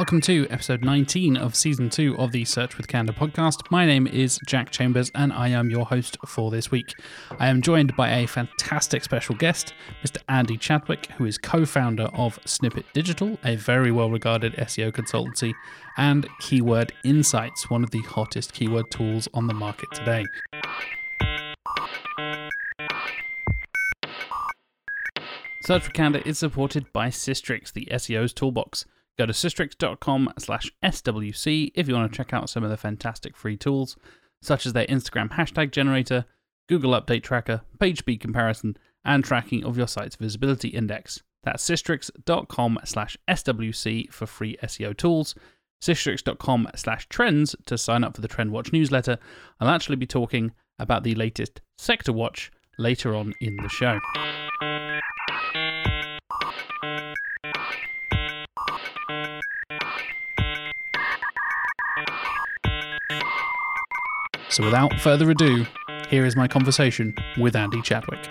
Welcome to episode 19 of season 2 of the Search with Candour podcast. My name is Jack Chambers and I am your host for this week. I am joined by a fantastic special guest, Mr. Andy Chadwick, who is co founder of Snippet Digital, a very well regarded SEO consultancy, and Keyword Insights, one of the hottest keyword tools on the market today. Search for Candour is supported by Sistrix, the SEO's toolbox. Go to sistrix.com slash SWC if you want to check out some of the fantastic free tools, such as their Instagram hashtag generator, Google Update Tracker, page speed comparison, and tracking of your site's visibility index. That's sistrix.com slash SWC for free SEO tools, sistrix.com slash trends to sign up for the TrendWatch newsletter. I'll actually be talking about the latest Sector Watch later on in the show. So, without further ado, here is my conversation with Andy Chadwick.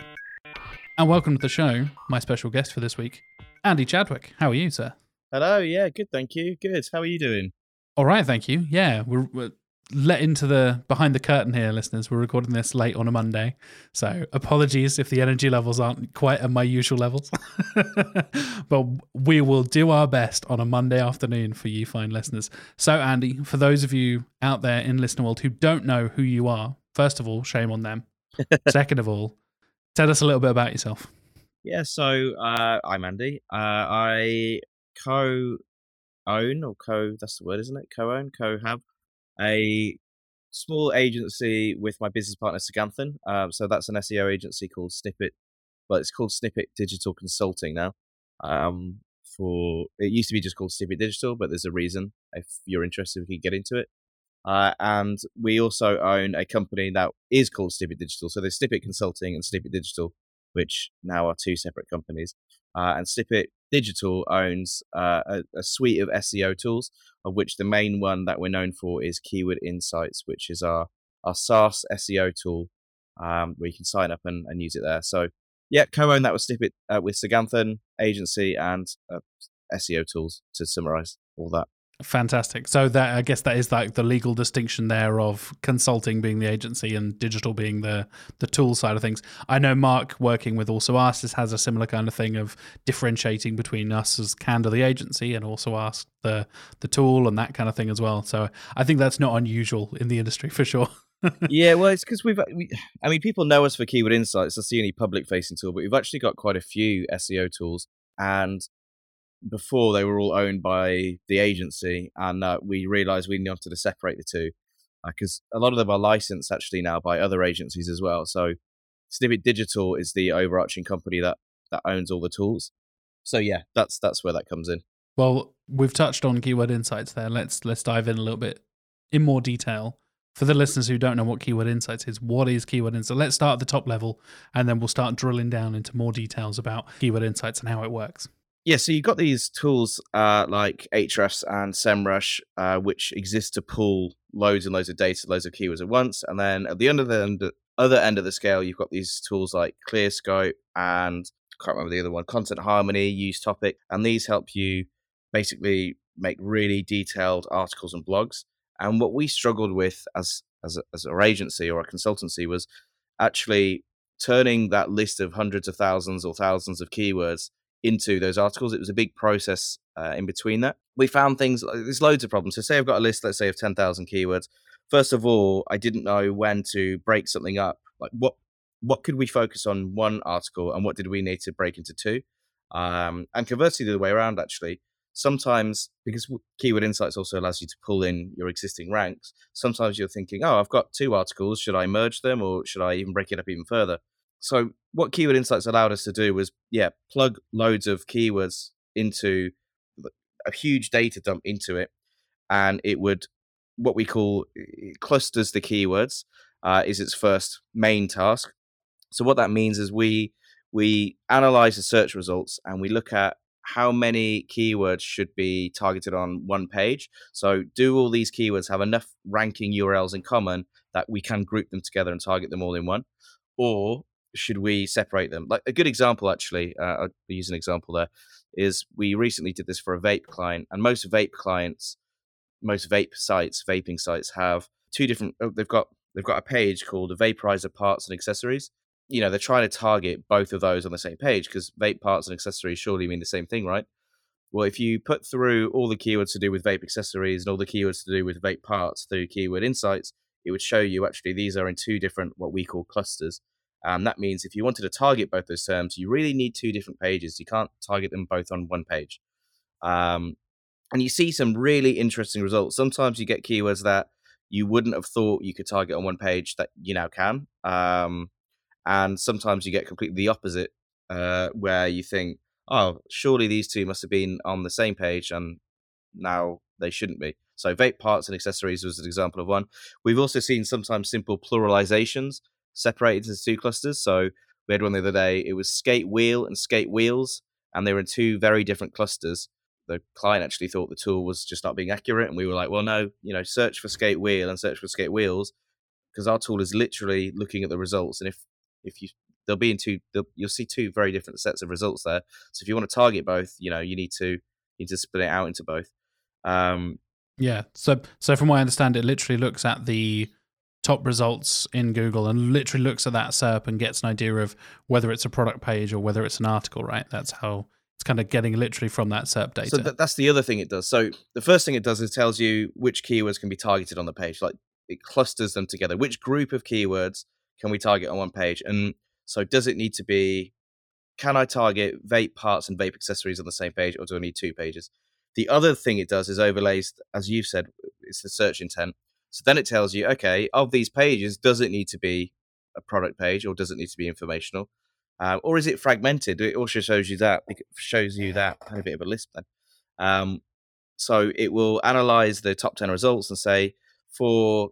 And welcome to the show, my special guest for this week, Andy Chadwick. How are you, sir? Hello. Yeah, good. Thank you. Good. How are you doing? All right, thank you. Yeah, we're, we're let into the behind the curtain here, listeners. We're recording this late on a Monday, so apologies if the energy levels aren't quite at my usual levels. but we will do our best on a Monday afternoon for you fine listeners. So, Andy, for those of you out there in listener world who don't know who you are, first of all, shame on them. Second of all, tell us a little bit about yourself. Yeah, so uh, I'm Andy. Uh, I co own or co that's the word, isn't it? Co own, co have a small agency with my business partner Saganthan. Um, so that's an SEO agency called Snippet. Well, it's called Snippet Digital Consulting now. Um, for it used to be just called Snippet Digital, but there's a reason. If you're interested, we can get into it. Uh, and we also own a company that is called Snippet Digital. So there's Snippet Consulting and Snippet Digital, which now are two separate companies. Uh, and Snippet Digital owns uh, a, a, suite of SEO tools, of which the main one that we're known for is Keyword Insights, which is our, our SaaS SEO tool um, where you can sign up and, and use it there. So, yeah, co own that with Snippet uh, with Saganthan Agency and uh, SEO tools to summarize all that. Fantastic. So that I guess that is like the legal distinction there of consulting being the agency and digital being the the tool side of things. I know Mark working with AlsoAsked has a similar kind of thing of differentiating between us as Candour the agency and AlsoAsked the the tool and that kind of thing as well. So I think that's not unusual in the industry for sure. yeah, well, it's because we've, we, I mean, people know us for Keyword Insights. That's the only public facing tool, but we've actually got quite a few SEO tools. And before they were all owned by the agency, and uh, we realised we wanted to separate the two because uh, a lot of them are licensed actually now by other agencies as well. So Snippet Digital is the overarching company that that owns all the tools. So yeah, that's that's where that comes in. Well, we've touched on keyword insights there. Let's let's dive in a little bit in more detail. For the listeners who don't know what keyword insights is, what is keyword insights? Let's start at the top level and then we'll start drilling down into more details about keyword insights and how it works yeah, so you've got these tools uh, like Ahrefs and SEMrush, uh, which exist to pull loads and loads of data, loads of keywords at once. And then at the end of the end, other end of the scale, you've got these tools like ClearScope and I can't remember the other one, Content Harmony, Use Topic, and these help you basically make really detailed articles and blogs. And what we struggled with as as a, as our agency or a consultancy was actually turning that list of hundreds of thousands or thousands of keywords into those articles. It was a big process uh, in between that. We found things, there's loads of problems. So, say I've got a list, let's say, of 10,000 keywords. First of all, I didn't know when to break something up. Like, what what could we focus on one article and what did we need to break into two? Um, and conversely, the other way around, actually, sometimes because keyword insights also allows you to pull in your existing ranks sometimes you're thinking oh i've got two articles should i merge them or should i even break it up even further so what Keyword Insights allowed us to do was, yeah, plug loads of keywords into a huge data dump into it, and it would what we call clusters the keywords uh, is its first main task. So what that means is we we analyze the search results and we look at how many keywords should be targeted on one page. So do all these keywords have enough ranking URLs in common that we can group them together and target them all in one? Or should we separate them? Like a good example, actually, uh, I'll use an example there, is we recently did this for a vape client, and most vape clients, most vape sites, vaping sites have two different. Oh, they've got they've got a page called vaporizer parts and accessories. You know, they're trying to target both of those on the same page because vape parts and accessories surely mean the same thing, right? Well, if you put through all the keywords to do with vape accessories and all the keywords to do with vape parts through keyword insights, it would show you actually these are in two different what we call clusters. And that means if you wanted to target both those terms, you really need two different pages. You can't target them both on one page. Um, and you see some really interesting results. Sometimes you get keywords that you wouldn't have thought you could target on one page that you now can. Um, and sometimes you get completely the opposite, uh, where you think, oh, surely these two must have been on the same page and now they shouldn't be. So vape parts and accessories was an example of one. We've also seen sometimes simple pluralizations separated into two clusters. So we had one the other day. It was skate wheel and skate wheels, and they were in two very different clusters. The client actually thought the tool was just not being accurate, and we were like, "Well, no, you know, search for skate wheel and search for skate wheels, because our tool is literally looking at the results. And if if you they'll be in two, you'll see two very different sets of results there. So if you want to target both, you know, you need to you need to split it out into both. Um, yeah. So so from what I understand, it literally looks at the top results in Google and literally looks at that SERP and gets an idea of whether it's a product page or whether it's an article, right? That's how it's kind of getting literally from that SERP data. So th- that's the other thing it does. So the first thing it does is tells you which keywords can be targeted on the page. Like it clusters them together. Which group of keywords can we target on one page? And so does it need to be can I target vape parts and vape accessories on the same page or do I need two pages? The other thing it does is overlays, as you've said, it's the search intent. So then it tells you, okay, of these pages, does it need to be a product page or does it need to be informational? Uh, or is it fragmented? It also shows you that. It shows you that. Had a bit of a list then. Um, so it will analyze the top 10 results and say, for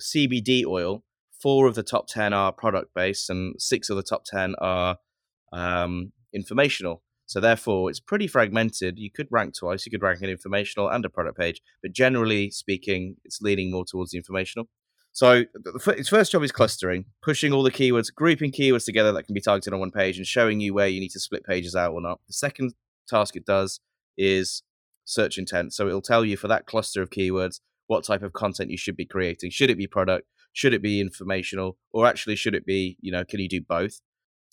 CBD oil, four of the top 10 are product based and six of the top 10 are um, informational. So therefore, it's pretty fragmented. You could rank twice. You could rank an informational and a product page, but generally speaking, it's leaning more towards the informational. So its first job is clustering, pushing all the keywords, grouping keywords together that can be targeted on one page, and showing you where you need to split pages out or not. The second task it does is search intent. So it'll tell you for that cluster of keywords what type of content you should be creating. Should it be product? Should it be informational? Or actually, should it be, you know, can you do both?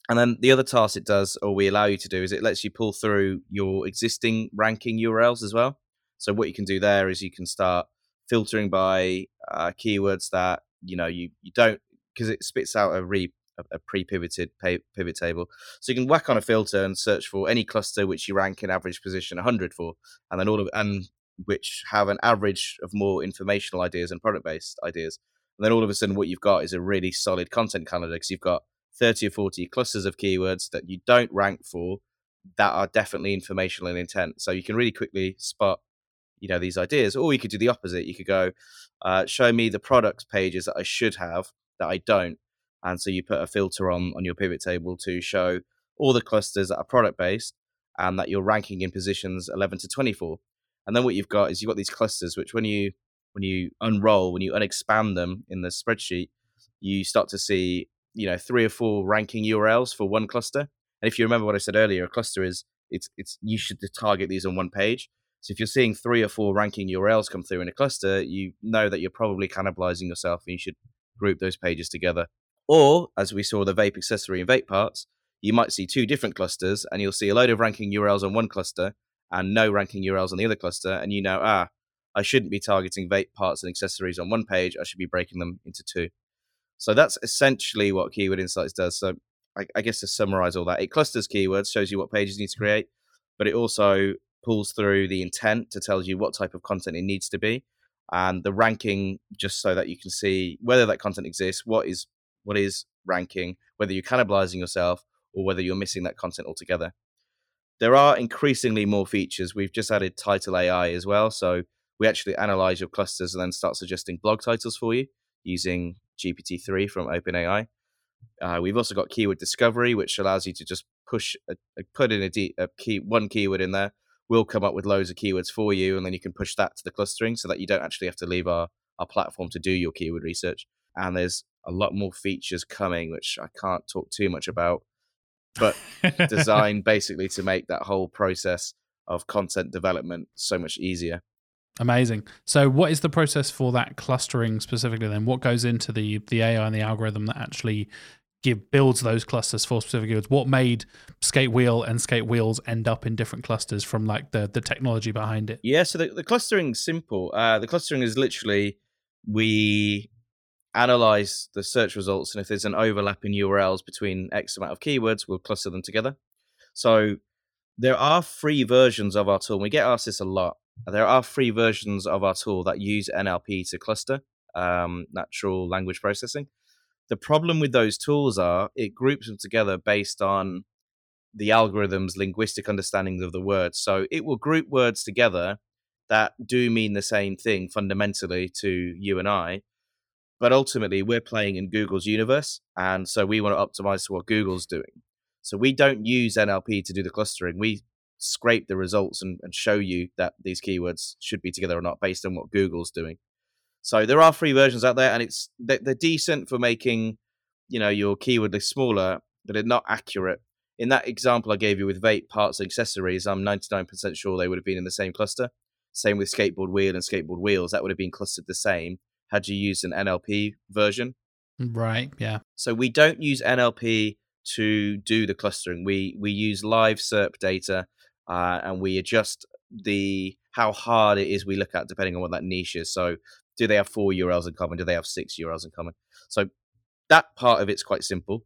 And then the other task it does, or we allow you to do, is it lets you pull through your existing ranking URLs as well. So what you can do there is you can start filtering by uh, keywords that you know you you don't because it spits out a re a, pre-pivoted pivot table. So you can whack on a filter and search for any cluster which you rank in average position 100 for, and then all of and which have an average of more informational ideas and product-based ideas. And then all of a sudden, what you've got is a really solid content calendar because you've got 30 or 40 clusters of keywords that you don't rank for that are definitely informational in intent. So you can really quickly spot, you know, these ideas. Or you could do the opposite. You could go, uh, show me the products pages that I should have that I don't. And so you put a filter on on your pivot table to show all the clusters that are product based and that you're ranking in positions 11 to 24. And then what you've got is you've got these clusters, which when you when you unroll, when you unexpand them in the spreadsheet, you start to see you know three or four ranking URLs for one cluster. And if you remember what I said earlier, a cluster is it's it's you should target these on one page. So if you're seeing three or four ranking URLs come through in a cluster, you know that you're probably cannibalizing yourself, and you should group those pages together. Or as we saw the vape accessory and vape parts, you might see two different clusters, and you'll see a load of ranking URLs on one cluster and no ranking URLs on the other cluster, and you know ah. I shouldn't be targeting vape parts and accessories on one page. I should be breaking them into two. So that's essentially what Keyword Insights does. So I, I, guess to summarize all that, it clusters keywords, shows you what pages you need to mm-hmm. create, but it also pulls through the intent to tell you what type of content it needs to be, and the ranking just so that you can see whether that content exists, what is what is ranking, whether you're cannibalizing yourself or whether you're missing that content altogether. There are increasingly more features. We've just added title AI as well, so we actually analyze your clusters and then start suggesting blog titles for you using GPT-3 from OpenAI. Uh, we've also got keyword discovery, which allows you to just push, a, a, put in a, key, one keyword in there. We'll come up with loads of keywords for you, and then you can push that to the clustering so that you don't actually have to leave our, our platform to do your keyword research. And there's a lot more features coming, which I can't talk too much about, but designed basically to make that whole process of content development so much easier. Amazing. So, what is the process for that clustering specifically? Then, what goes into the the AI and the algorithm that actually give builds those clusters for specific goods? What made Skate Wheel and Skate Wheels end up in different clusters from like the the technology behind it? Yeah. So the, the clustering's simple. Uh, the clustering is literally we analyze the search results, and if there's an overlap in URLs between X amount of keywords, we'll cluster them together. So there are free versions of our tool. We get asked this a lot there are free versions of our tool that use NLP to cluster um, natural language processing. The problem with those tools are it groups them together based on the algorithm's linguistic understandings of the words. So it will group words together that do mean the same thing fundamentally to you and I. But ultimately, we're playing in Google's universe. And so we want to optimize to what Google's doing. So we don't use NLP to do the clustering. We scrape the results and, and show you that these keywords should be together or not based on what Google's doing. So there are free versions out there, and it's they're, they're decent for making you know your keyword list smaller, but they're not accurate. In that example I gave you with vape parts and accessories, I'm 99% sure they would have been in the same cluster. Same with skateboard wheel and skateboard wheels, that would have been clustered the same had you used an NLP version. Right. Yeah. So we don't use NLP to do the clustering. We we use live SERP data uh, and we adjust the how hard it is we look at depending on what that niche is. So, do they have four URLs in common? Do they have six URLs in common? So, that part of it's quite simple.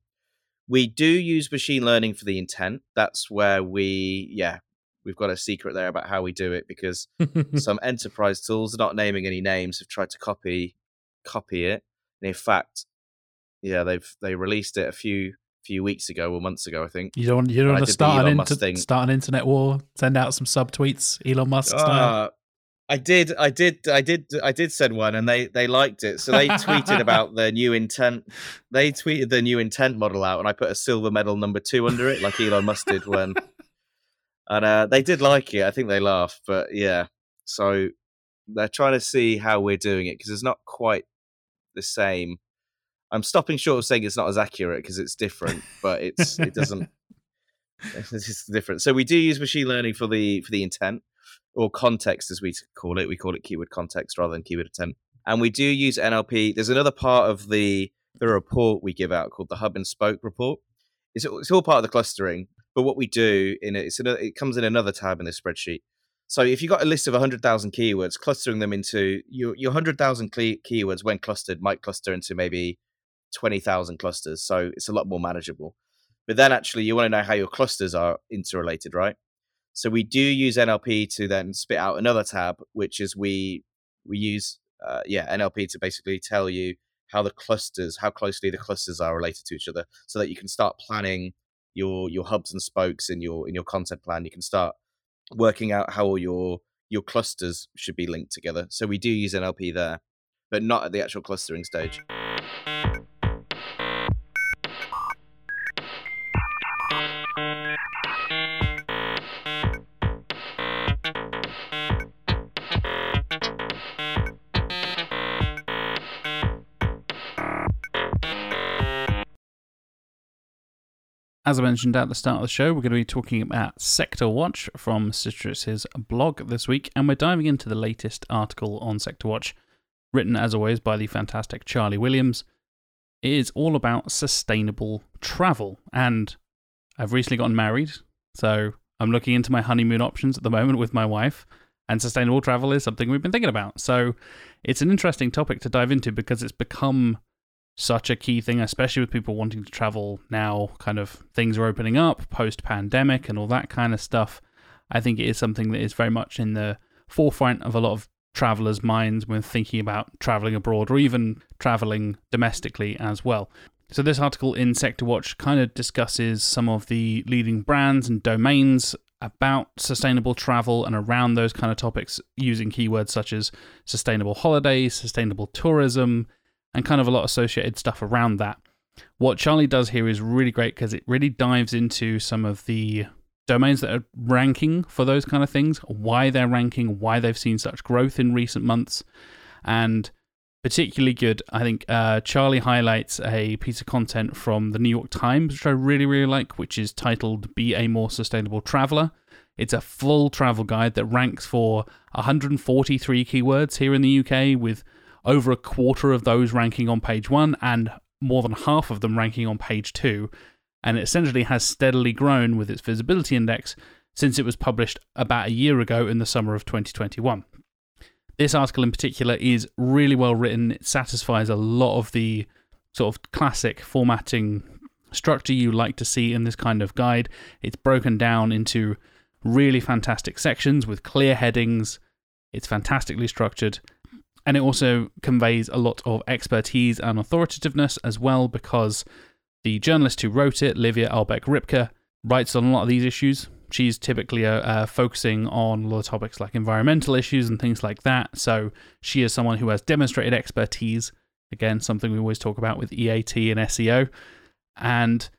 We do use machine learning for the intent. That's where we, yeah, we've got a secret there about how we do it because some enterprise tools, not naming any names, have tried to copy copy it. And in fact, yeah, they've they released it a few few weeks ago or months ago, I think. You don't you don't want to start an, inter- start an internet war, send out some sub tweets, Elon Musk uh, style. I did, I did, I did, I did send one, and they they liked it. So they tweeted about the new intent. They tweeted the new intent model out, and I put a silver medal number two under it, like Elon Musk did when. And uh, they did like it. I think they laughed, but yeah. So they're trying to see how we're doing it because it's not quite the same I'm stopping short of saying it's not as accurate because it's different, but it's it doesn't. it's different. So we do use machine learning for the for the intent or context, as we call it. We call it keyword context rather than keyword intent. And we do use NLP. There's another part of the the report we give out called the hub and spoke report. It's, it's all part of the clustering, but what we do in it, it's another, it comes in another tab in the spreadsheet. So if you've got a list of 100,000 keywords, clustering them into your, your 100,000 keywords when clustered might cluster into maybe 20,000 clusters. So it's a lot more manageable. But then actually, you want to know how your clusters are interrelated, right? So we do use NLP to then spit out another tab, which is we we use uh, yeah NLP to basically tell you how the clusters, how closely the clusters are related to each other, so that you can start planning your your hubs and spokes in your in your content plan. You can start working out how all your your clusters should be linked together. So we do use NLP there, but not at the actual clustering stage. As I mentioned at the start of the show, we're going to be talking about Sector Watch from Sistrix's blog this week, and we're diving into the latest article on Sector Watch, written as always by the fantastic Charlie Williams. It is all about sustainable travel, and I've recently gotten married, so I'm looking into my honeymoon options at the moment with my wife, and sustainable travel is something we've been thinking about. So it's an interesting topic to dive into because it's become such a key thing, especially with people wanting to travel now. Kind of things are opening up post pandemic and all that kind of stuff. I think it is something that is very much in the forefront of a lot of travelers' minds when thinking about traveling abroad or even traveling domestically as well. So, this article in Sector Watch kind of discusses some of the leading brands and domains about sustainable travel and around those kind of topics using keywords such as sustainable holidays, sustainable tourism, and kind of a lot of associated stuff around that. What Charlie does here is really great because it really dives into some of the domains that are ranking for those kind of things, why they're ranking, why they've seen such growth in recent months, and particularly good. I think uh, Charlie highlights a piece of content from the New York Times, which I really, really like, which is titled Be a More Sustainable Traveler. It's a full travel guide that ranks for 143 keywords here in the UK, with over a quarter of those ranking on page one and more than half of them ranking on page two. And it essentially has steadily grown with its visibility index since it was published about a year ago in the summer of 2021. This article in particular is really well written. It satisfies a lot of the sort of classic formatting structure you like to see in this kind of guide. It's broken down into really fantastic sections with clear headings. It's fantastically structured. And it also conveys a lot of expertise and authoritativeness as well, because the journalist who wrote it, Livia Albeck Ripka, writes on a lot of these issues she's typically uh, uh, focusing on a lot of topics like environmental issues and things like that. So she is someone who has demonstrated expertise. Again, something we always talk about with EAT and SEO. And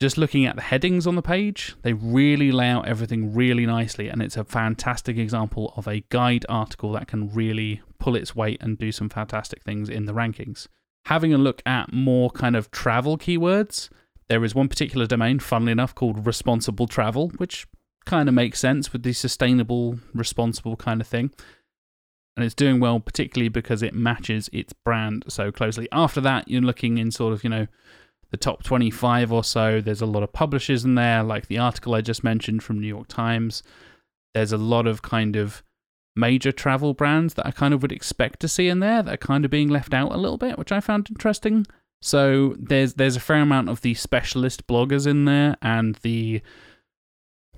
just looking at the headings on the page, they really lay out everything really nicely. And it's a fantastic example of a guide article that can really pull its weight and do some fantastic things in the rankings. Having a look at more kind of travel keywords, there is one particular domain, funnily enough, called responsible travel, which kind of makes sense with the sustainable, responsible kind of thing. And it's doing well, particularly because it matches its brand so closely. After that, you're looking in sort of, you know, the top 25 or so. There's a lot of publishers in there, like the article I just mentioned from New York Times. There's a lot of kind of major travel brands that I kind of would expect to see in there that are kind of being left out a little bit, which I found interesting. So there's there's a fair amount of the specialist bloggers in there and the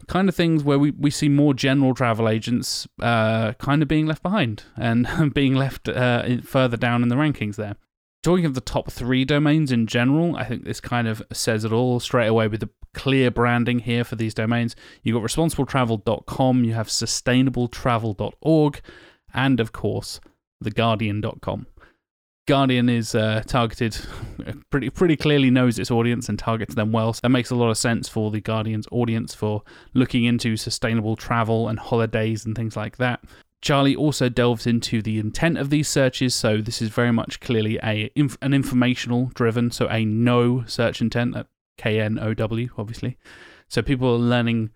kind of things where we, we see more general travel agents uh, kind of being left behind and being left uh, further down in the rankings there. Talking of the top three domains in general, I think this kind of says it all straight away with the clear branding here for these domains. You've got responsibletravel.com, you have sustainabletravel.org, and of course, theguardian.com. Guardian is uh, targeted pretty pretty clearly knows its audience and targets them well. So that makes a lot of sense for the Guardian's audience for looking into sustainable travel and holidays and things like that. Charlie also delves into the intent of these searches, so this is very much clearly a an informational driven, so a no search intent, K N O W, obviously. So people are learning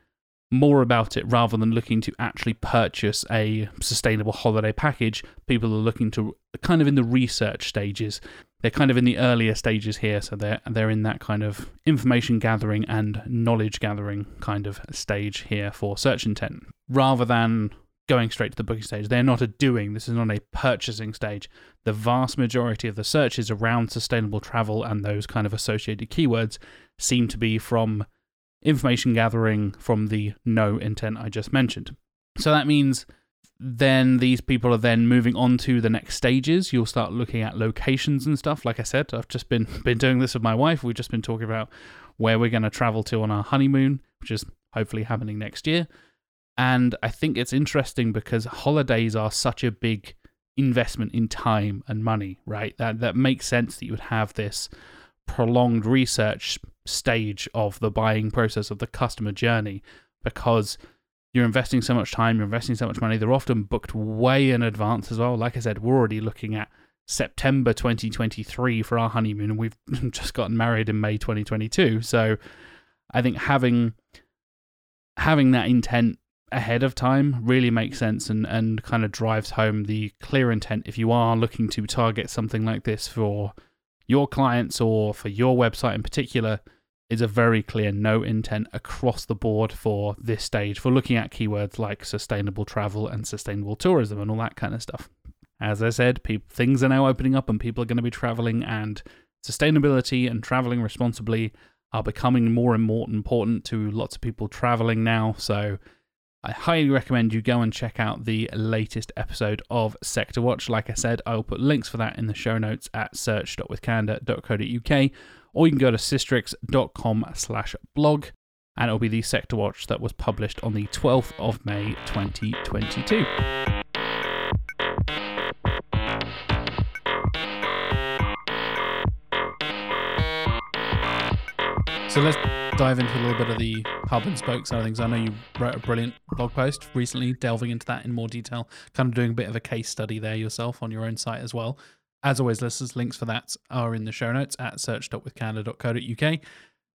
more about it rather than looking to actually purchase a sustainable holiday package. People are looking to kind of in the research stages. They're kind of in the earlier stages here, so they're they're in that kind of information gathering and knowledge gathering kind of stage here for search intent, rather than going straight to the booking stage. They're not a doing. This is not a purchasing stage. The vast majority of the searches around sustainable travel and those kind of associated keywords seem to be from information gathering from the no intent I just mentioned. So that means then these people are then moving on to the next stages. You'll start looking at locations and stuff. Like I said, I've just been been doing this with my wife. We've just been talking about where we're going to travel to on our honeymoon, which is hopefully happening next year. And I think it's interesting because holidays are such a big investment in time and money, right? That that makes sense that you would have this prolonged research stage of the buying process of the customer journey because you're investing so much time, you're investing so much money. They're often booked way in advance as well. Like I said, we're already looking at September 2023 for our honeymoon, and we've just gotten married in May 2022. So I think having having that intent ahead of time really makes sense and, and kind of drives home the clear intent if you are looking to target something like this for your clients or for your website in particular is a very clear no intent across the board for this stage for looking at keywords like sustainable travel and sustainable tourism and all that kind of stuff. As I said, things are now opening up and people are going to be traveling, and sustainability and traveling responsibly are becoming more and more important to lots of people traveling now. So I highly recommend you go and check out the latest episode of Sector Watch. Like I said, I will put links for that in the show notes at search.withcandour.co.uk, or you can go to sistrix.com slash blog, and it'll be the Sector Watch that was published on the 12th of May 2022. So let's dive into a little bit of the hub and spoke side of things. I know you wrote a brilliant blog post recently delving into that in more detail, kind of doing a bit of a case study there yourself on your own site as well. As always, listeners, links for that are in the show notes at search.withcandour.co.uk.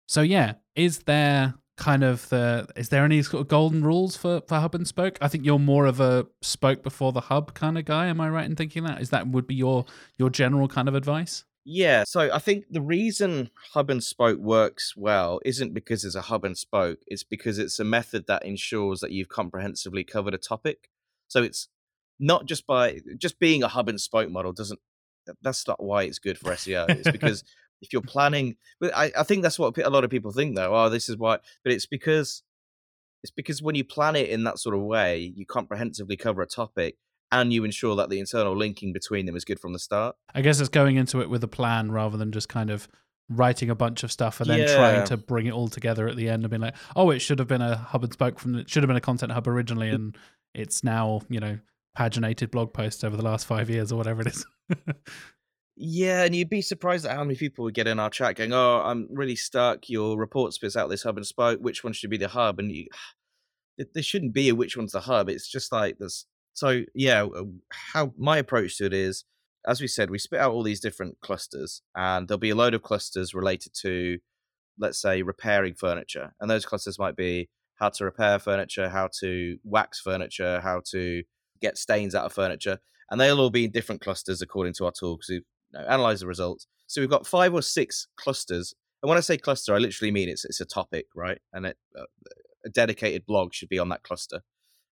So yeah, is there kind of the is there any sort of golden rules for for hub and spoke? I think you're more of a spoke before the hub kind of guy. Am I right in thinking that? Is that would be your your general kind of advice? Yeah, so I think the reason hub and spoke works well isn't because it's a hub and spoke, it's because it's a method that ensures that you've comprehensively covered a topic. So it's not just by just being a hub and spoke model doesn't that's not why it's good for SEO. It's because if you're planning but I, I think that's what a lot of people think though. Oh, this is why but it's because it's because when you plan it in that sort of way, you comprehensively cover a topic and you ensure that the internal linking between them is good from the start. I guess it's going into it with a plan rather than just kind of writing a bunch of stuff and then yeah. trying to bring it all together at the end and being like, oh, it should have been a hub and spoke from it should have been a content hub originally and it's now, you know, paginated blog posts over the last five years or whatever it is. yeah, and you'd be surprised at how many people would get in our chat going, Oh, I'm really stuck. Your report spits out this hub and spoke. Which one should be the hub? And you there shouldn't be a which one's the hub. It's just like there's so yeah, uh, how my approach to it is, as we said, we spit out all these different clusters, and there'll be a load of clusters related to, let's say, repairing furniture, and those clusters might be how to repair furniture, how to wax furniture, how to get stains out of furniture, and they'll all be in different clusters according to our tool because we've you know, analyzed the results. So we've got five or six clusters, and when I say cluster, I literally mean it's it's a topic, right? And it, uh, a dedicated blog should be on that cluster.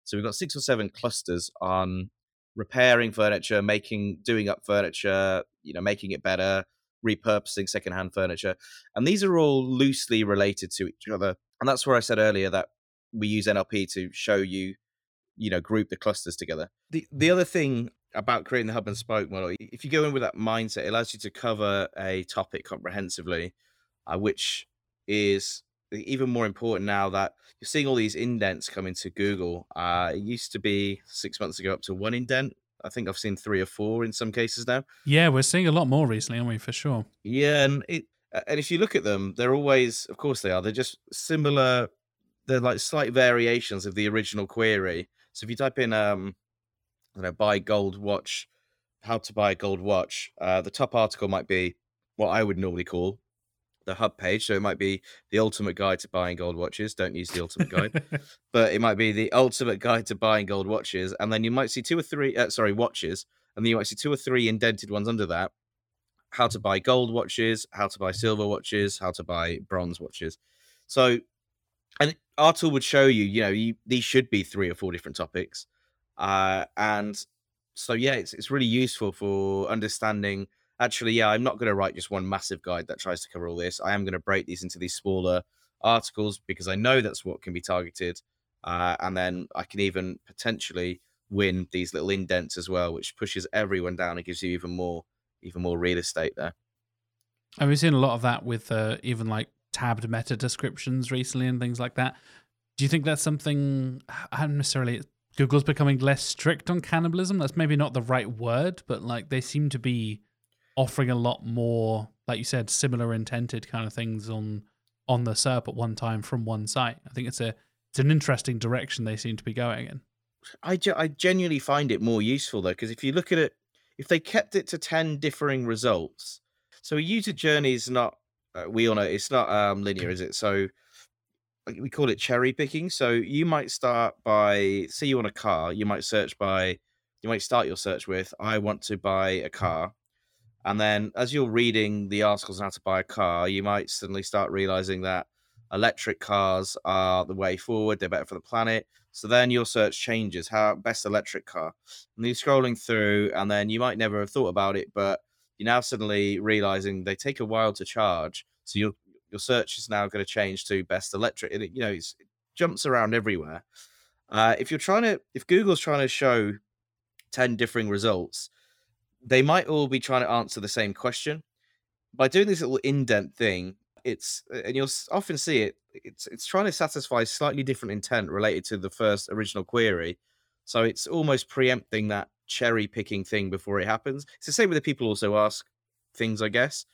So we've got six or seven clusters on repairing furniture, making, doing up furniture, you know, making it better, repurposing secondhand furniture, and these are all loosely related to each other. And that's where I said earlier that we use NLP to show you, you know, group the clusters together. The the other thing about creating the hub and spoke model, if you go in with that mindset, it allows you to cover a topic comprehensively, uh, which is even more important now that you're seeing all these indents come into Google. Uh, it used to be six months ago up to one indent. I think I've seen three or four in some cases now. Yeah, we're seeing a lot more recently, aren't we? For sure. Yeah, and it and if you look at them, they're always, of course, they are. They're just similar. They're like slight variations of the original query. So if you type in, um, I don't know, buy gold watch, how to buy a gold watch, uh, the top article might be what I would normally call the hub page. So it might be the ultimate guide to buying gold watches. Don't use the ultimate guide, but it might be the ultimate guide to buying gold watches. And then you might see two or three, uh, sorry, watches, and then you might see two or three indented ones under that. How to buy gold watches, how to buy silver watches, how to buy bronze watches. So, and our tool would show you, you know, you, these should be three or four different topics. Uh, and so, yeah, it's, it's really useful for understanding actually, yeah, I'm not going to write just one massive guide that tries to cover all this. I am going to break these into these smaller articles because I know that's what can be targeted. Uh, and then I can even potentially win these little indents as well, which pushes everyone down and gives you even more, even more real estate there. And we've seen a lot of that with uh, even like tabbed meta descriptions recently and things like that. Do you think that's something? I don't necessarily. Google's becoming less strict on cannibalism. That's maybe not the right word, but like they seem to be offering a lot more, like you said, similar intended kind of things on on the SERP at one time from one site. I think it's a it's an interesting direction they seem to be going in. I, I genuinely find it more useful though because if you look at it, if they kept it to ten differing results, so a user journey is not uh, we all know it's not um, linear, is it? So we call it cherry picking. So you might start by say you want a car, you might search by you might start your search with I want to buy a car and then as you're reading the articles on how to buy a car, you might suddenly start realizing that electric cars are the way forward, they're better for the planet. So then your search changes how best electric car. And you're scrolling through, and then you might never have thought about it, but you're now suddenly realizing they take a while to charge. So your your search is now going to change to best electric. And it, you know, it jumps around everywhere. Uh, if you're trying to, if Google's trying to show 10 differing results, they might all be trying to answer the same question. By doing this little indent thing, it's and you'll often see it. It's it's trying to satisfy slightly different intent related to the first original query. So it's almost preempting that cherry picking thing before it happens. It's the same with the people also ask things, I guess.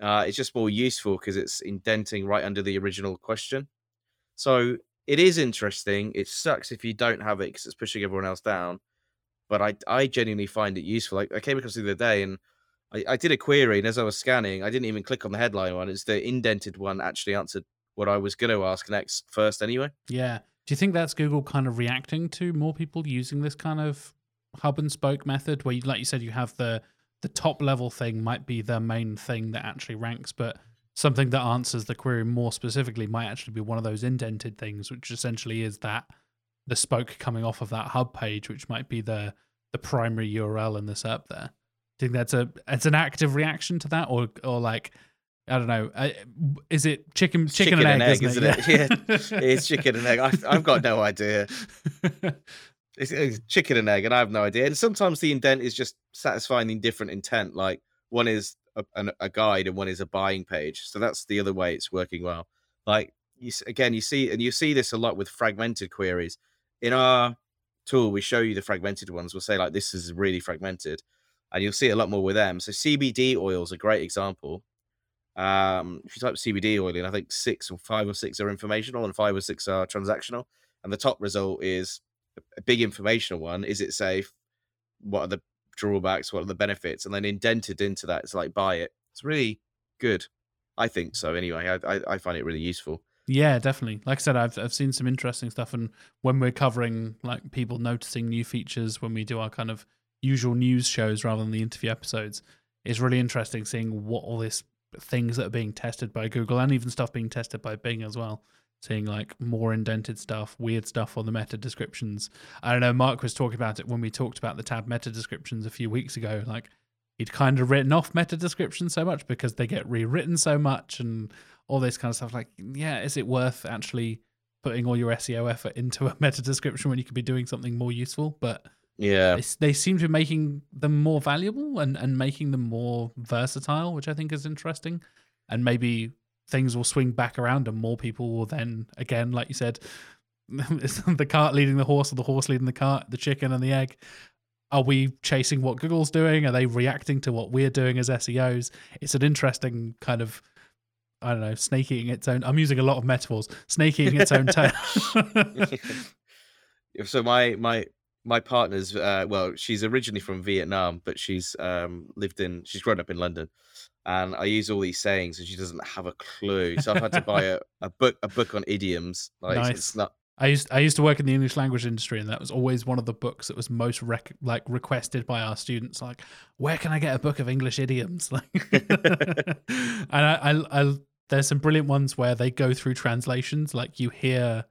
Uh, it's just more useful because it's indenting right under the original question. So it is interesting. It sucks if you don't have it because it's pushing everyone else down. But I, I genuinely find it useful. Like I came across the other day and I, I did a query, and as I was scanning, I didn't even click on the headline one. It's the indented one actually answered what I was going to ask next first anyway. Yeah. Do you think that's Google kind of reacting to more people using this kind of hub and spoke method, where, you, like you said, you have the the top level thing might be the main thing that actually ranks, but something that answers the query more specifically might actually be one of those indented things, which essentially is that the spoke coming off of that hub page, which might be the the primary URL in the SERP there. Do you think that's a it's an active reaction to that, or or like I don't know. Is it chicken, chicken, chicken and, egg, egg isn't, it? it? Yeah, it's chicken and egg. I've, I've got no idea. It's, it's, chicken and egg, and I have no idea. And sometimes the indent is just satisfying the different intent. Like one is a, a, guide and one is a buying page. So that's the other way it's working well. Like you, again, you see, and you see this a lot with fragmented queries. In our tool, we show you the fragmented ones. We'll say like this is really fragmented, and you'll see a lot more with them. So CBD oil is a great example um, if you type CBD oil in, I think six or five or six are informational and five or six are transactional. And the top result is a big informational one. Is it safe? What are the drawbacks? What are the benefits? And then indented into that, it's like buy it. It's really good. I think so. Anyway, I, I, I find it really useful. Yeah, definitely. Like I said, I've I've seen some interesting stuff, and when we're covering like people noticing new features when we do our kind of usual news shows rather than the interview episodes, it's really interesting seeing what all this things that are being tested by Google and even stuff being tested by Bing as well. Seeing like more indented stuff, weird stuff on the meta descriptions. I don't know. Mark was talking about it when we talked about the tab meta descriptions a few weeks ago. Like he'd kind of written off meta descriptions so much because they get rewritten so much and all this kind of stuff. Like, yeah, is it worth actually putting all your SEO effort into a meta description when you could be doing something more useful? But yeah, they seem to be making them more valuable and and making them more versatile, which I think is interesting. And maybe things will swing back around, and more people will then again, like you said, the cart leading the horse, or the horse leading the cart, the chicken and the egg. Are we chasing what Google's doing? Are they reacting to what we're doing as SEOs? It's an interesting kind of I don't know, snake eating its own. I'm using a lot of metaphors. Snake eating its own tail. so my my my partner's uh, well, she's originally from Vietnam, but she's um, lived in she's grown up in London, and I use all these sayings, and she doesn't have a clue. So I've had to buy a, a book a book on idioms. Like nice. it's not. I used I used to work in the English language industry, and that was always one of the books that was most rec- like requested by our students. Like, where can I get a book of English idioms? Like, and I, I, I, there's some brilliant ones where they go through translations. Like you hear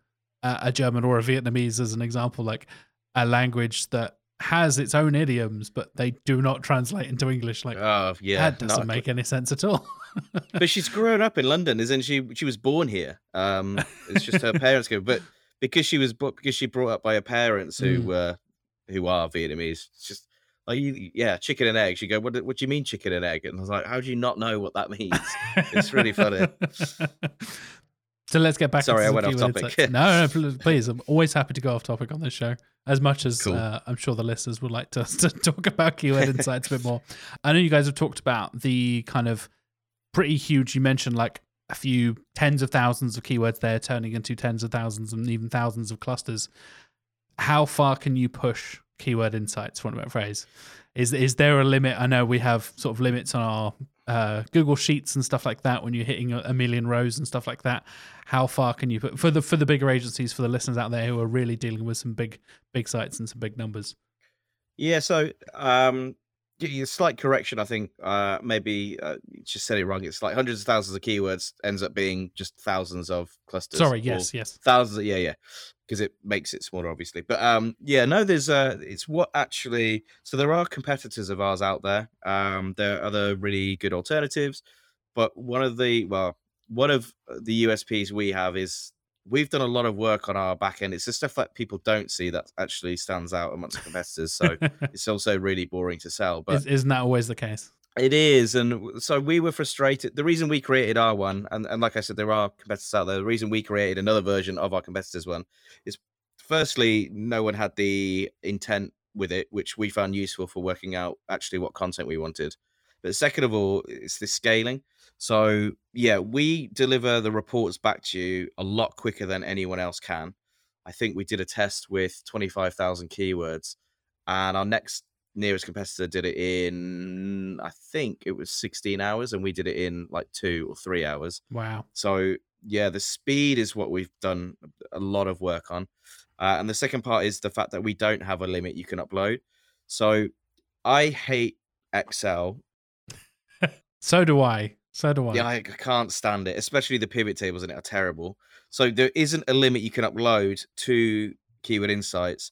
a German or a Vietnamese as an example, like a language that has its own idioms, but they do not translate into English. Like, oh yeah, that doesn't make any sense at all. but she's grown up in London, isn't she? She was born here. Um, it's just her parents go, but because she was because she brought up by her parents who mm. uh, who are Vietnamese. It's just like you, yeah, chicken and egg. She go, what? What do you mean chicken and egg? And I was like, how do you not know what that means? it's really funny. So let's get back. Sorry, I went off topic. no, no, please. I'm always happy to go off topic on this show, as much as cool. uh, I'm sure the listeners would like to, to talk about keyword insights a bit more. I know you guys have talked about the kind of pretty huge. You mentioned like a few tens of thousands of keywords there, turning into tens of thousands and even thousands of clusters. How far can you push keyword insights? One better phrase. Is is there a limit? I know we have sort of limits on our uh, Google Sheets and stuff like that when you're hitting a, million rows and stuff like that. How far can you put for the for the bigger agencies for the listeners out there who are really dealing with some big big sites and some big numbers? Yeah, so um, a slight correction. I think uh, maybe uh, just said it wrong. It's like hundreds of thousands of keywords ends up being just thousands of clusters. Sorry, yes, yes, thousands. Of, yeah, yeah, because it makes it smaller, obviously. But um, yeah, no, there's uh, it's what actually. So there are competitors of ours out there. Um, there are other really good alternatives, but one of the well, one of the USPs we have is we've done a lot of work on our back end. It's the stuff that people don't see that actually stands out amongst competitors. So it's also really boring to sell. But isn't that always the case? It is, and so we were frustrated. The reason we created our one, and, and like I said, there are competitors out there. The reason we created another version of our competitors one is, firstly, no one had the intent with it, which we found useful for working out actually what content we wanted. But second of all, it's the scaling. So yeah, we deliver the reports back to you a lot quicker than anyone else can. I think we did a test with 25,000 keywords, and our next nearest competitor did it in, I think it was 16 hours, and we did it in like two or three hours. Wow. So yeah, the speed is what we've done a lot of work on. Uh, and the second part is the fact that we don't have a limit you can upload. So I hate Excel. So do I. So do I. Yeah, I can't stand it, especially the pivot tables in it are terrible. So there isn't a limit you can upload to Keyword Insights,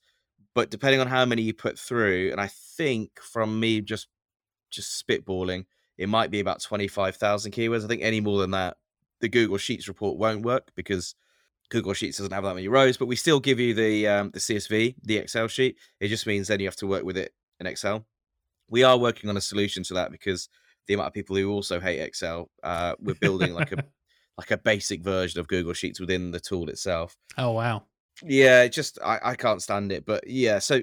but depending on how many you put through, and I think from me just just spitballing, it might be about twenty five thousand keywords. I think any more than that, the Google Sheets report won't work because Google Sheets doesn't have that many rows. But we still give you the um, the CSV, the Excel sheet. It just means then you have to work with it in Excel. We are working on a solution to that because the amount of people who also hate Excel, uh, we're building like a like a basic version of Google Sheets within the tool itself. Oh wow. Yeah, just I, I can't stand it. But yeah, so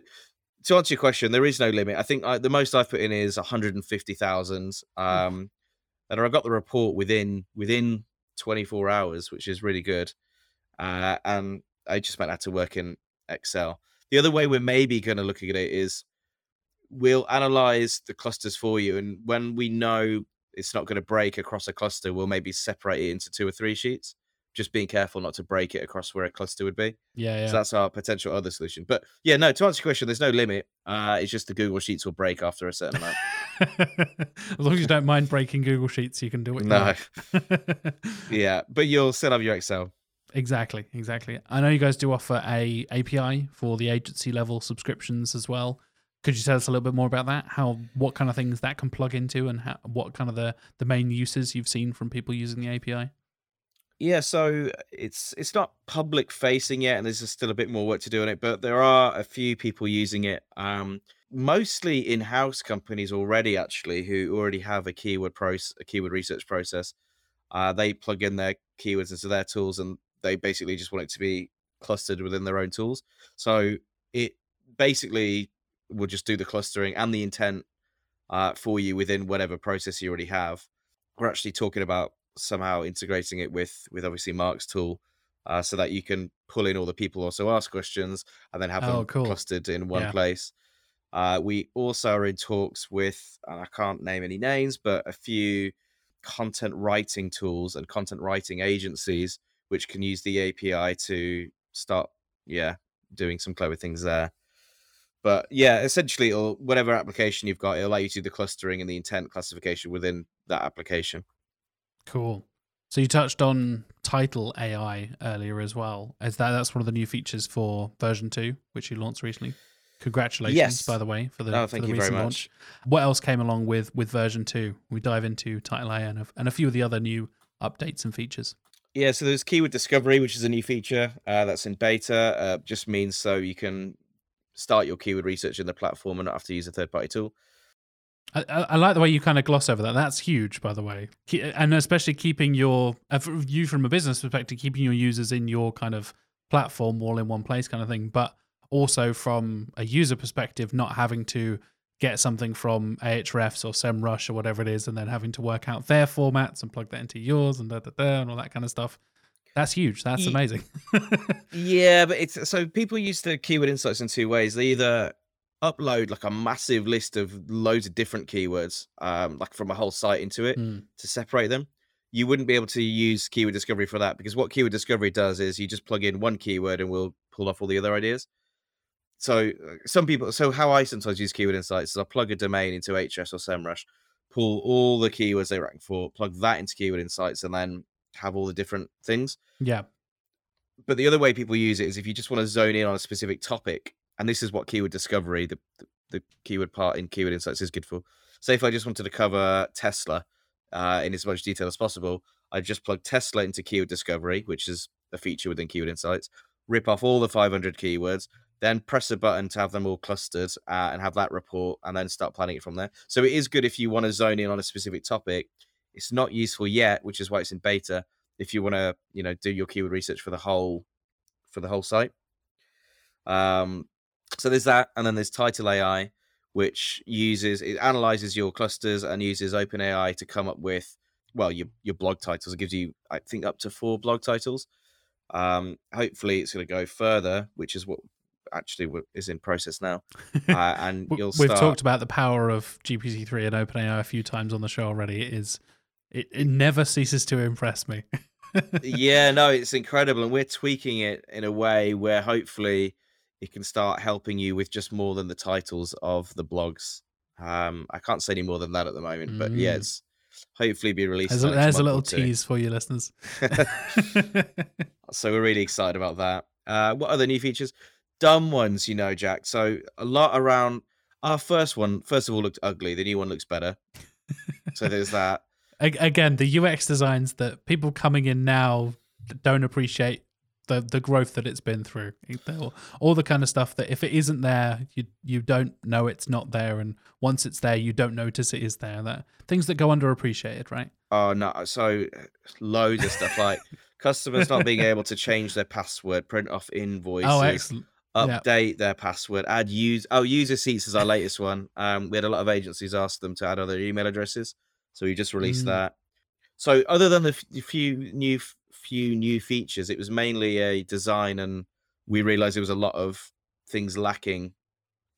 to answer your question, there is no limit. I think I, the most I've put in is 150,000. Um, and I got the report within within 24 hours, which is really good. Uh, and I just meant I had to work in Excel. The other way we're maybe going to look at it is we'll analyze the clusters for you. And when we know it's not going to break across a cluster, we'll maybe separate it into two or three sheets. Just being careful not to break it across where a cluster would be. Yeah, yeah. So that's our potential other solution. But yeah, no, to answer your question, there's no limit. Uh, it's just the Google Sheets will break after a certain amount. as long as you don't mind breaking Google Sheets, you can do it. No. yeah, but you'll still have your Excel. Exactly, exactly. I know you guys do offer a API for the agency level subscriptions as well. Could you tell us a little bit more about that? How, what kind of things that can plug into, and how, what kind of the the main uses you've seen from people using the API? Yeah, so it's it's not public facing yet, and there's still a bit more work to do on it. But there are a few people using it, um, mostly in-house companies already, actually, who already have a keyword process, a keyword research process. Uh, they plug in their keywords into their tools, and they basically just want it to be clustered within their own tools. So it basically will just do the clustering and the intent uh, for you within whatever process you already have. We're actually talking about somehow integrating it with with obviously Mark's tool, uh, so that you can pull in all the people also ask questions and then have Oh, them cool. clustered in one Yeah. place. Uh, we also are in talks with, and I can't name any names, but a few content writing tools and content writing agencies which can use the API to start, yeah, doing some clever things there. But yeah, essentially, it'll, whatever application you've got, it'll allow you to do the clustering and the intent classification within that application. Cool. So you touched on title AI earlier as well. Is that that's one of the new features for version two, which you launched recently? Congratulations, Yes. by the way, for the, Oh, for thank the you very recent much. launch. What else came along with with version two? We dive into title AI and a, and a few of the other new updates and features. Yeah, so there's keyword discovery, which is a new feature uh, that's in beta. Uh, just means so you can start your keyword research in the platform and not have to use a third party tool. I, I like the way you kind of gloss over that. That's huge, by the way, and especially keeping your uh, you from a business perspective, keeping your users in your kind of platform all in one place, kind of thing. But also from a user perspective, not having to get something from Ahrefs or SEMrush or whatever it is, and then having to work out their formats and plug that into yours and da da da and all that kind of stuff. That's huge. That's Ye- amazing. Yeah, but it's so people use the keyword insights in two ways. They either upload like a massive list of loads of different keywords, um, like from a whole site into it Mm. to separate them. You wouldn't be able to use keyword discovery for that because what keyword discovery does is you just plug in one keyword and we'll pull off all the other ideas. So uh, some people, so how I sometimes use keyword insights is I plug a domain into Ahrefs or SEMrush, pull all the keywords they rank for, plug that into keyword insights, and then have all the different things yeah. but the other way people use it is if you just want to zone in on a specific topic, and this is what keyword discovery, the the, the keyword part in keyword insights is good for. Say if I just wanted to cover Tesla uh, in as much detail as possible, I just plug Tesla into keyword discovery, which is a feature within keyword insights, rip off all the 500 keywords, then press a button to have them all clustered uh, and have that report, and then start planning it from there. So it is good if you want to zone in on a specific topic. It's not useful yet, which is why it's in beta if you want to you know do your keyword research for the whole for the whole site um so there's that and then there's title ai which uses it analyzes your clusters and uses OpenAI to come up with well your your blog titles. It gives you I think up to four blog titles. Um, hopefully, it's going to go further, which is what actually is in process now. Uh, and you'll we've start... talked about the power of GPT three and OpenAI a few times on the show already. It is it, it never ceases to impress me. yeah, no, it's incredible, and we're tweaking it in a way where hopefully it can start helping you with just more than the titles of the blogs. Um, I can't say any more than that at the moment, mm. but yeah, mm. it's hopefully be released. There's, a, there's a little tease for you listeners. so we're really excited about that. Uh, what other new features? Dumb ones, you know, Jack. So a lot around our first one. First of all, looked ugly. The new one looks better. so there's that again the UX designs that people coming in now don't appreciate the the growth that it's been through. All the kind of stuff that if it isn't there you you don't know it's not there. And once it's there you don't notice it is there. That things that go underappreciated right? Oh no. So loads of stuff like customers not being able to change their password print off invoices oh excellent update yeah. their password add use oh user seats is our latest one. Um we had a lot of agencies ask them to add other email addresses so we just released mm. that. So other than the f- few new few new features, it was mainly a design, and we realized there was a lot of things lacking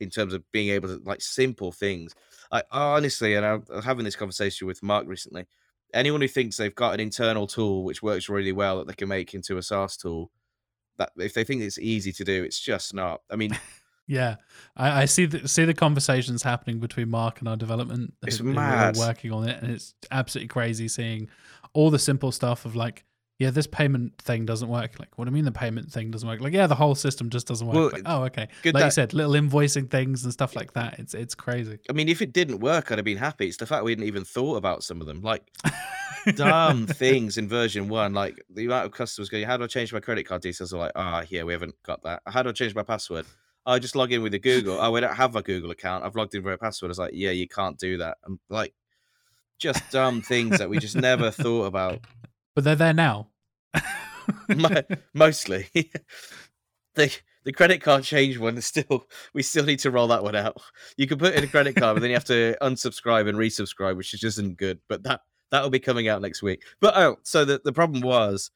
in terms of being able to like simple things. I honestly, and I'm having this conversation with Mark recently. Anyone who thinks they've got an internal tool which works really well that they can make into a SaaS tool, that if they think it's easy to do, it's just not. I mean, Yeah, I, I, see the see the conversations happening between Mark and our development. It's mad. working on it, and it's absolutely crazy seeing all the simple stuff of like, yeah, this payment thing doesn't work. Like, what do you mean the payment thing doesn't work? Like, yeah, the whole system just doesn't work. Well, like, oh, okay. Good Like that, you said, little invoicing things and stuff like that. It's it's crazy. I mean, if it didn't work, I'd have been happy. It's the fact we hadn't even thought about some of them, like dumb things in version one, like the amount of customers going, "How do I change my credit card details?" Are like, ah, oh, yeah, we haven't got that. How do I change my password? I just log in with a Google. Oh, we don't have a Google account. I've logged in for a password. I was like, yeah, you can't do that. I'm like, just dumb things that we just never thought about. But they're there now. Mostly. the the credit card change one is still we still need to roll that one out. You can put in a credit card, but then you have to unsubscribe and resubscribe, which is just isn't good. But that that will be coming out next week. But oh, so the, the problem was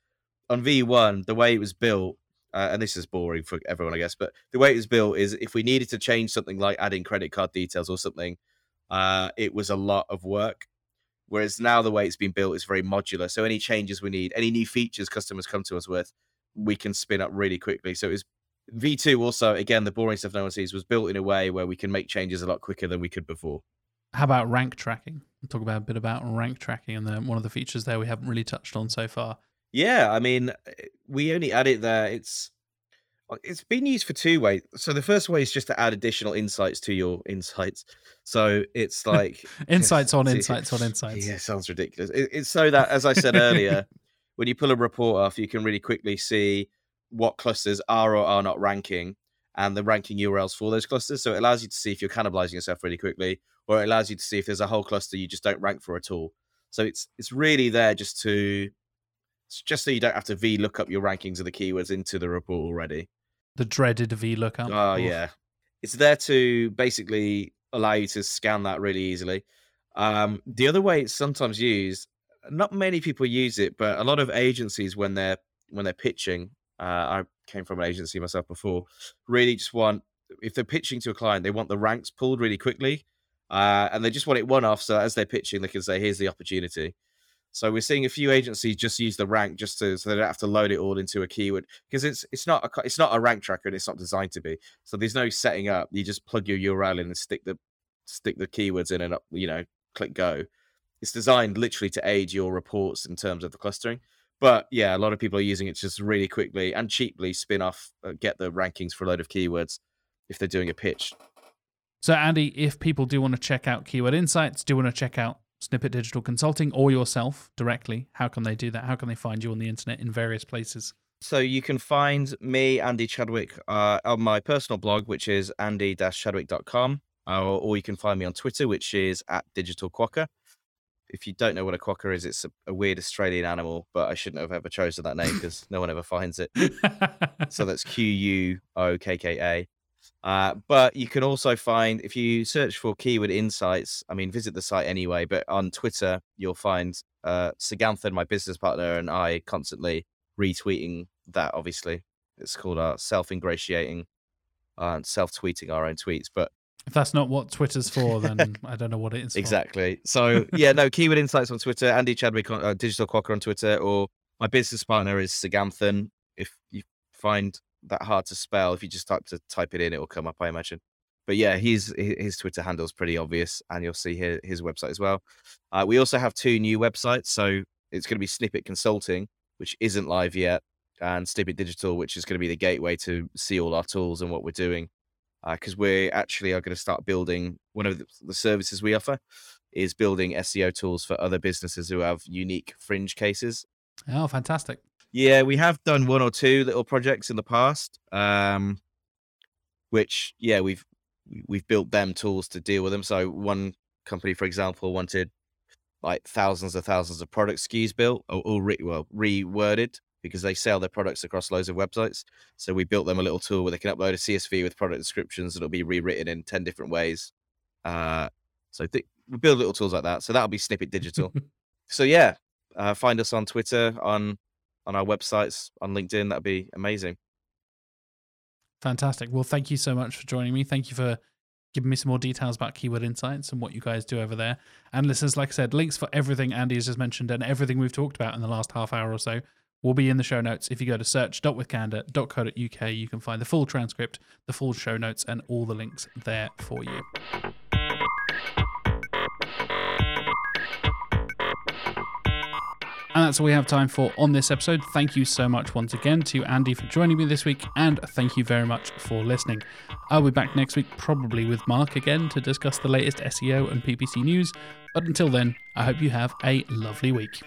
on V1, the way it was built, uh, and this is boring for everyone, I guess, but the way it was built is if we needed to change something like adding credit card details or something, uh, it was a lot of work. Whereas now the way it's been built is very modular. So any changes we need, any new features customers come to us with, we can spin up really quickly. So it's V2 also, again, the boring stuff no one sees was built in a way where we can make changes a lot quicker than we could before. How about rank tracking? Talk about a bit about rank tracking and then one of the features there we haven't really touched on so far. Yeah, I mean, eh, we only add it there. It's uh, it's been used for two ways. So the first way is just to add additional insights to your insights. So it's like insights on insights on insights. Yeah, sounds ridiculous. It, it's so that, as I said earlier, when you pull a report off, you can really quickly see what clusters are or are not ranking and the ranking URLs for those clusters. So it allows you to see if you're cannibalizing yourself really quickly, or it allows you to see if there's a whole cluster you just don't rank for at all. So it's it's really there just to just so you don't have to VLOOKUP your rankings of the keywords into the report already. The dreaded VLOOKUP. Oh Oof. yeah, it's there to basically allow you to scan that really easily. Um, the other way it's sometimes used, not many people use it, but a lot of agencies when they're when they're pitching, uh, I came from an agency myself before, really just want if they're pitching to a client, they want the ranks pulled really quickly, uh, and they just want it one off. So as they're pitching, they can say, "Here's the opportunity." So we're seeing a few agencies just use the rank just to so they don't have to load it all into a keyword because it's it's not a it's not a rank tracker and it's not designed to be. So there's no setting up. You just plug your URL in and stick the stick the keywords in and up, you know, click go. It's designed literally to aid your reports in terms of the clustering. But yeah, a lot of people are using it just really quickly and cheaply spin off, uh, get the rankings for a load of keywords if they're doing a pitch. So, Andy, if people do want to check out Keyword Insights, do want to check out Snippet Digital Consulting or yourself directly, how can they do that? How can they find you on the internet in various places? So you can find me, Andy Chadwick, uh, on my personal blog, which is andy-chadwick.com, uh, or, you can find me on Twitter, which is at Digital Quokka. If you don't know what a quokka is, it's a, a weird Australian animal, but I shouldn't have ever chosen that name because no one ever finds it. so that's Q U O K K A. Uh, but you can also find if you search for keyword insights. I mean, visit the site anyway. But on Twitter, you'll find uh, Saganthan, my business partner, and I constantly retweeting that. Obviously, it's called our self-ingratiating uh, and self-tweeting our own tweets. But If that's not what Twitter's for, then I don't know what it is. for. Exactly. So yeah, no keyword insights on Twitter. Andy Chadwick on uh, Digital Quokka on Twitter, or my business partner is Saganthan. If you find that hard to spell, if you just type to type it in, it will come up. I imagine. But yeah, his his Twitter handle is pretty obvious, and you'll see his, his website as well. Uh, we also have two new websites, so it's going to be Snippet Consulting, which isn't live yet, and Snippet Digital, which is going to be the gateway to see all our tools and what we're doing because we actually are going to start building one of the services we offer is building SEO tools for other businesses who have unique fringe cases. Oh, fantastic. Yeah, we have done one or two little projects in the past, um, which yeah we've we've built them tools to deal with them. So one company, for example, wanted like thousands of thousands of product SKUs built or, or re, well reworded because they sell their products across loads of websites. So we built them a little tool where they can upload a CSV with product descriptions and it'll be rewritten in 10 different ways. Uh, so th- we build little tools like that. So that'll be Snippet Digital. so yeah, uh, find us on Twitter, on on our websites, on LinkedIn. That'd be amazing. Fantastic. Well, thank you so much for joining me. Thank you for giving me some more details about Keyword Insights and what you guys do over there. And listeners, like I said, links for everything Andy has just mentioned and everything we've talked about in the last half hour or so will be in the show notes. If you go to search.withcandour.co.uk, you can find the full transcript, the full show notes, and all the links there for you. And that's all we have time for on this episode. Thank you so much once again to Andy for joining me this week, and thank you very much for listening. I'll be back next week, probably with Mark again, to discuss the latest SEO and PPC news. But until then, I hope you have a lovely week.